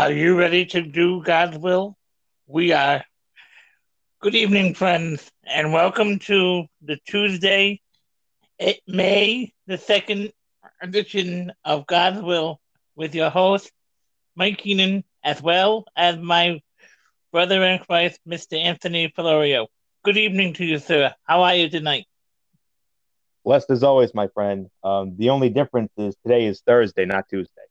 Are you ready to do God's will? We are. Good evening, friends, and welcome to the Tuesday, eh, May the 2nd edition of God's Will with your host, Mike Keenan, as well as my brother in Christ, Mr. Anthony Florio. Good evening to you, sir. How are you tonight? Blessed as always, my friend. Um, the only difference is today is Thursday, not Tuesday.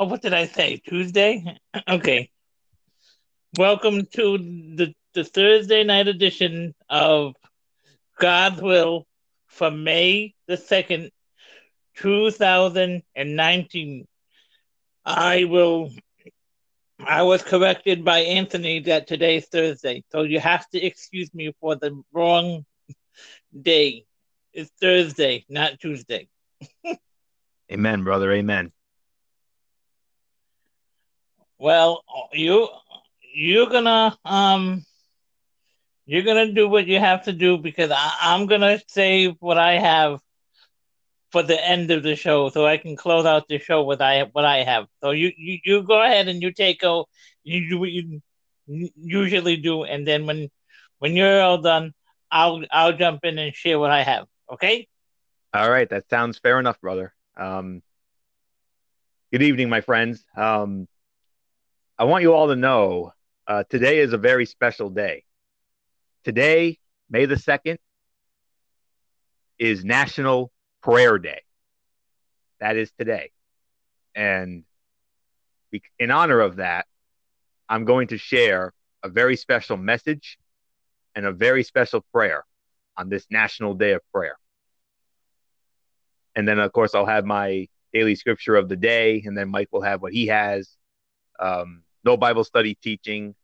Oh, what did I say? Tuesday? okay. Welcome to the, the Thursday night edition of God's Will for May the 2nd, 2019. I will. I was corrected by Anthony that today's Thursday, so you have to excuse me for the wrong day. It's Thursday, not Tuesday. Amen, brother. Amen. Well, you you're gonna um you're gonna do what you have to do because I, I'm gonna save what I have for the end of the show so I can close out the show with I what I have. So you you, you go ahead and you take out you do what you usually do, and then when when you're all done, I'll I'll jump in and share what I have. Okay. All right, that sounds fair enough, brother. Um, good evening, my friends. Um, I want you all to know uh, today is a very special day. Today, May the 2nd, is National Prayer Day. That is today. And in honor of that, I'm going to share a very special message and a very special prayer on this National Day of Prayer. And then, of course, I'll have my daily scripture of the day, and then Mike will have what he has. Um, no Bible study teaching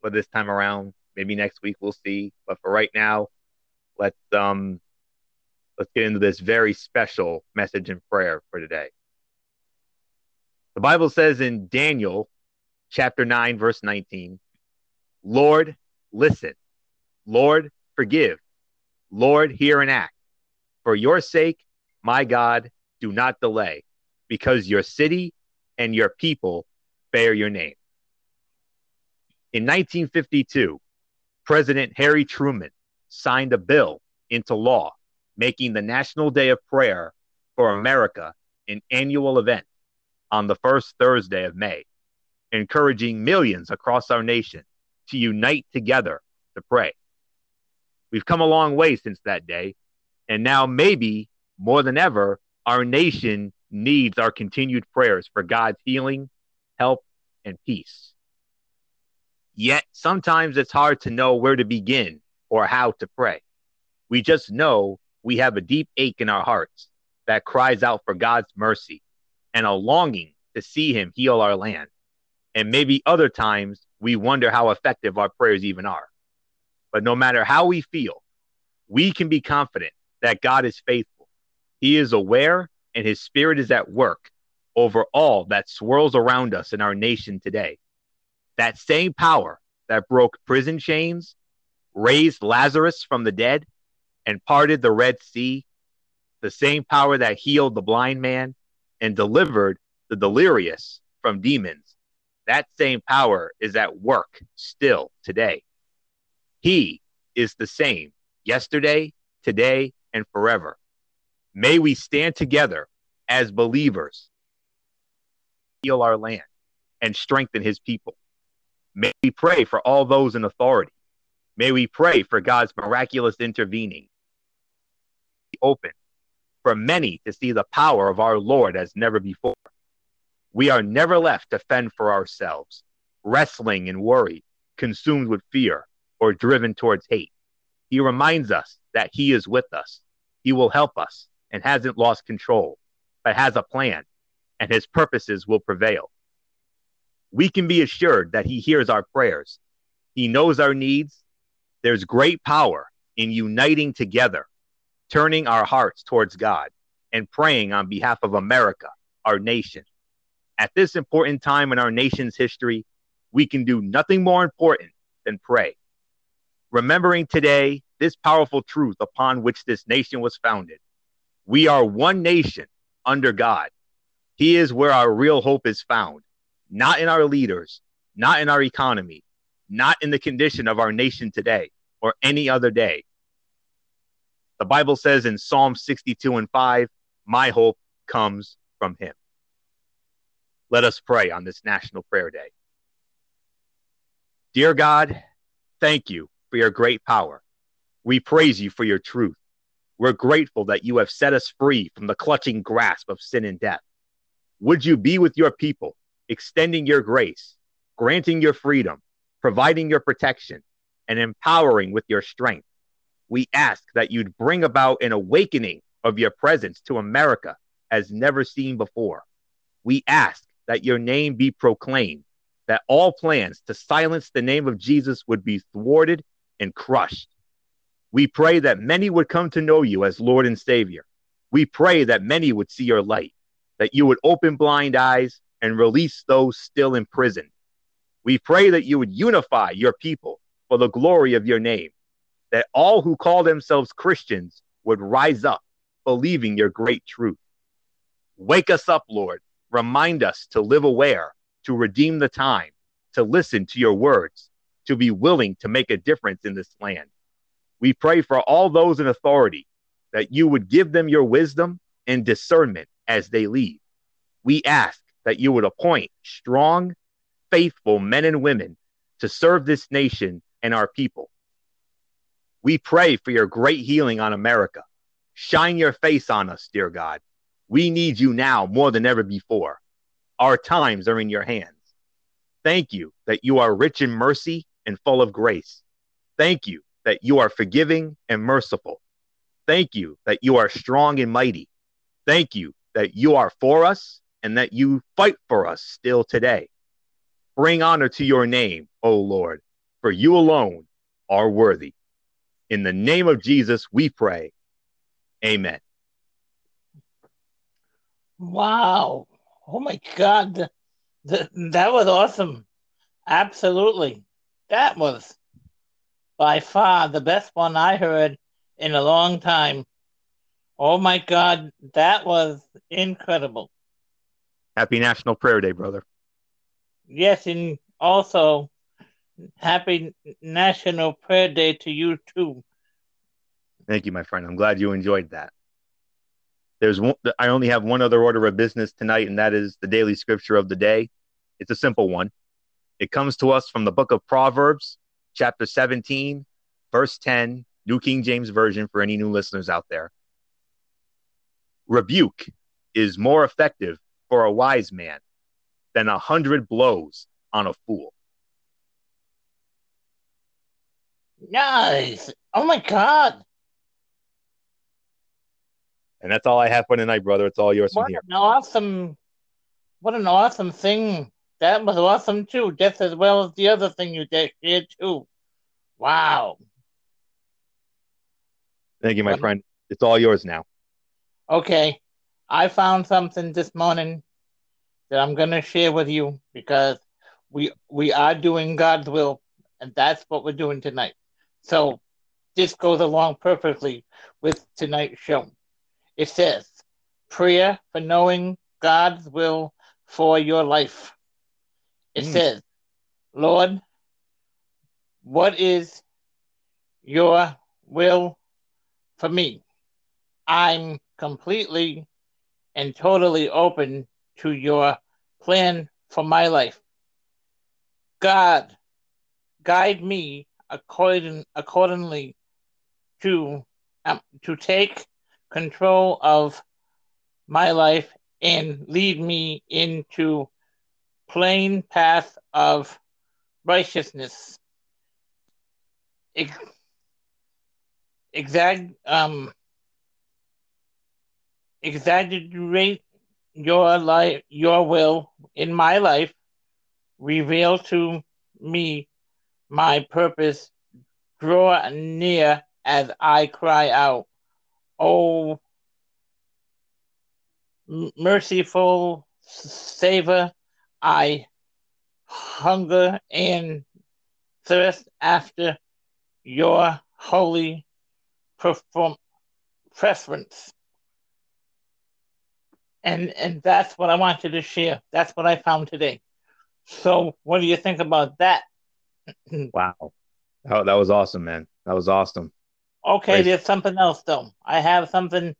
for this time around. Maybe next week we'll see. But for right now, let's um let's get into this very special message and prayer for today. The Bible says in Daniel chapter 9 verse 19, Lord, listen. Lord, forgive. Lord, hear and act. For your sake, my God, do not delay, because your city and your people bear your name. In 1952, President Harry Truman signed a bill into law making the National Day of Prayer for America an annual event on the first Thursday of May, encouraging millions across our nation to unite together to pray. We've come a long way since that day, and now maybe more than ever, our nation needs our continued prayers for God's healing, help, and peace. Yet sometimes it's hard to know where to begin or how to pray. We just know we have a deep ache in our hearts that cries out for God's mercy and a longing to see Him heal our land. And maybe other times we wonder how effective our prayers even are. But no matter how we feel, we can be confident that God is faithful. He is aware and his spirit is at work over all that swirls around us in our nation today. That same power that broke prison chains, raised Lazarus from the dead, and parted the Red Sea, the same power that healed the blind man and delivered the delirious from demons, that same power is at work still today. He is the same yesterday, today, and forever. May we stand together as believers, heal our land, and strengthen his people. May we pray for all those in authority. May we pray for God's miraculous intervening. Open for many to see the power of our Lord as never before. We are never left to fend for ourselves, wrestling in worry, consumed with fear, or driven towards hate. He reminds us that He is with us. He will help us and hasn't lost control, but has a plan, and His purposes will prevail. We can be assured that He hears our prayers. He knows our needs. There's great power in uniting together, turning our hearts towards God, and praying on behalf of America, our nation. At this important time in our nation's history, we can do nothing more important than pray remembering today this powerful truth upon which this nation was founded. We are one nation under God. He is where our real hope is found, not in our leaders, not in our economy, not in the condition of our nation today or any other day. The Bible says in Psalm 62 and 5, My hope comes from him. Let us pray on this National Prayer Day. Dear God, thank you for your great power. We praise you for your truth. We're grateful that you have set us free from the clutching grasp of sin and death. Would you be with your people, extending your grace, granting your freedom, providing your protection, and empowering with your strength? We ask that you'd bring about an awakening of your presence to America as never seen before. We ask that your name be proclaimed that all plans to silence the name of Jesus would be thwarted and crushed. We pray that many would come to know you as Lord and Savior. We pray that many would see your light, that you would open blind eyes and release those still imprisoned. We pray that you would unify your people for the glory of your name, that all who call themselves Christians would rise up, believing your great truth. Wake us up, Lord. Remind us to live aware to redeem the time, to listen to your words, to be willing to make a difference in this land. We pray for all those in authority that you would give them your wisdom and discernment as they lead. We ask that you would appoint strong, faithful men and women to serve this nation and our people. We pray for your great healing on America. Shine your face on us, dear God. We need you now more than ever before. Our times are in your hands. Thank you that you are rich in mercy and full of grace. Thank you that you are forgiving and merciful. Thank you that you are strong and mighty. Thank you that you are for us and that you fight for us still today. Bring honor to your name, O Lord, for you alone are worthy. In the name of Jesus, we pray. Amen. Wow. Oh my God. That, that was awesome. Absolutely. That was by far the best one I heard in a long time. Oh my God. That was incredible. Happy National Prayer Day, brother. Yes, and also happy National Prayer Day to you too. Thank you, my friend. I'm glad you enjoyed that. There's one, I only have one other order of business tonight, and that is the daily scripture of the day. It's a simple one. It comes to us from the book of Proverbs, chapter 17, verse 10, New King James Version for any new listeners out there. Rebuke is more effective for a wise man than a hundred blows on a fool. Nice. Oh my God. And that's all I have for tonight, brother. It's all yours what from here. An awesome, what an awesome thing. That was awesome too, just as well as the other thing you did here too. Wow. Thank you, my friend. It's all yours now. Okay. I found something this morning that I'm gonna share with you because we we are doing God's will, and that's what we're doing tonight. So this goes along perfectly with tonight's show. It says, prayer for knowing God's will for your life. It mm. says, Lord, what is your will for me? I'm completely and totally open to your plan for my life. God, guide me according, accordingly to um, to take control of my life and lead me into plain path of righteousness. exact um exaggerate your life your will in my life reveal to me my purpose draw near as i cry out Oh, merciful Savior, I hunger and thirst after your holy perform- preference. And and that's what I wanted to share. That's what I found today. So, what do you think about that? wow, oh, that was awesome, man. That was awesome. Okay, Great. there's something else though. I have something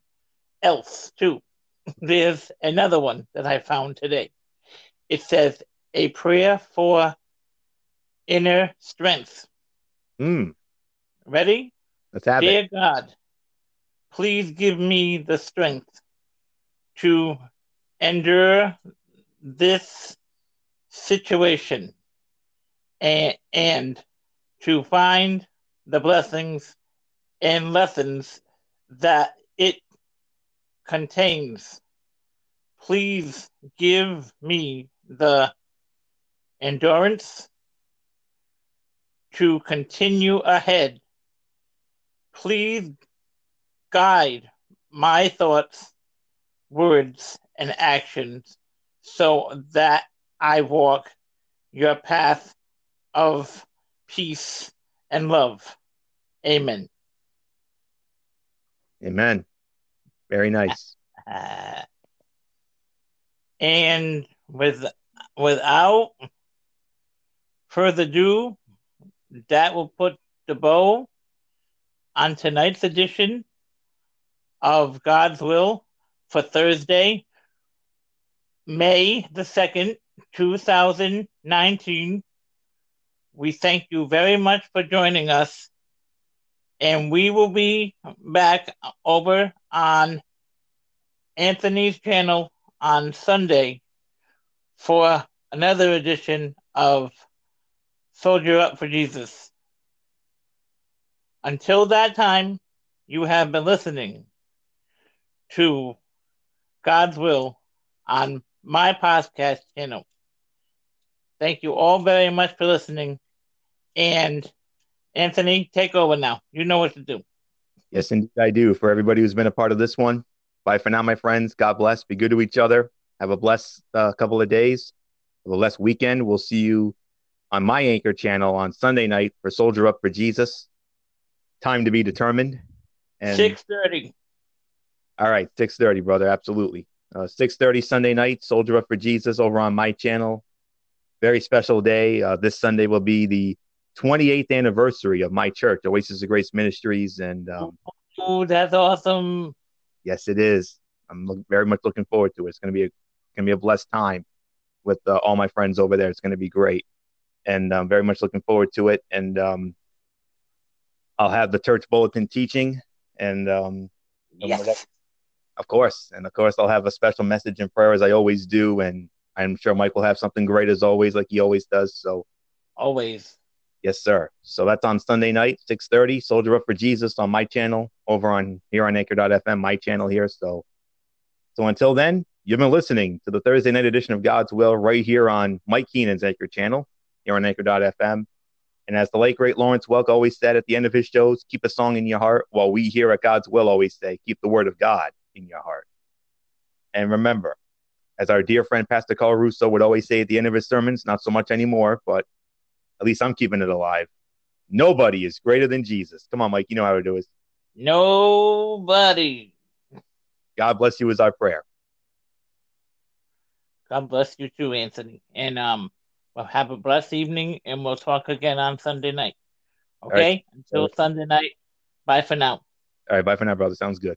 else too. There's another one that I found today. It says a prayer for inner strength. Hmm. Ready? Let's have Dear it. God, please give me the strength to endure this situation and, and to find the blessings and lessons that it contains. Please give me the endurance to continue ahead. Please guide my thoughts, words, and actions so that I walk your path of peace and love. Amen. Amen. Very nice. Uh, and with without further ado, that will put the bow on tonight's edition of God's Will for Thursday, May the 2nd, 2019. We thank you very much for joining us, and we will be back over on Anthony's channel on Sunday for another edition of Soldier Up for Jesus. Until that time, you have been listening to God's Will on my podcast channel. Thank you all very much for listening. And Anthony, take over now. You know what to do. Yes, indeed, I do. For everybody who's been a part of this one, bye for now, my friends. God bless. Be good to each other. Have a blessed uh, couple of days. Have a blessed weekend. We'll see you on my anchor channel on Sunday night for Soldier Up for Jesus. Time to be determined. And six thirty. All right, six thirty, brother. Absolutely. Uh, six thirty Sunday night. Soldier Up for Jesus over on my channel. Very special day. Uh, this Sunday will be the 28th anniversary of my church, Oasis of Grace Ministries, and um, oh, that's awesome. Yes, it is. I'm look, very much looking forward to it. It's gonna be a gonna be a blessed time with uh, all my friends over there. It's gonna be great and I'm very much looking forward to it. And um, I'll have the church bulletin teaching, and um, yes. Of course, and of course, I'll have a special message and prayer as I always do, and I'm sure Mike will have something great as always, like he always does. So, always, yes, sir. So that's on Sunday night, six thirty. Soldier up for Jesus on my channel over on here on Anchor.fm, my channel here. So, so until then, you've been listening to the Thursday night edition of God's Will right here on Mike Keenan's Anchor channel here on Anchor.fm. And as the late great Lawrence Welk always said at the end of his shows, keep a song in your heart, while we here at God's Will always say, keep the word of God in your heart. And remember, as our dear friend Pastor Carl Russo would always say at the end of his sermons, not so much anymore, but at least I'm keeping it alive. Nobody is greater than Jesus. Come on, Mike, you know how to do it. Nobody. God bless you is our prayer. God bless you too, Anthony. And um well, have a blessed evening, and we'll talk again on Sunday night. Okay? Right. Until Sunday night. Bye for now. All right. Bye for now, brother. Sounds good.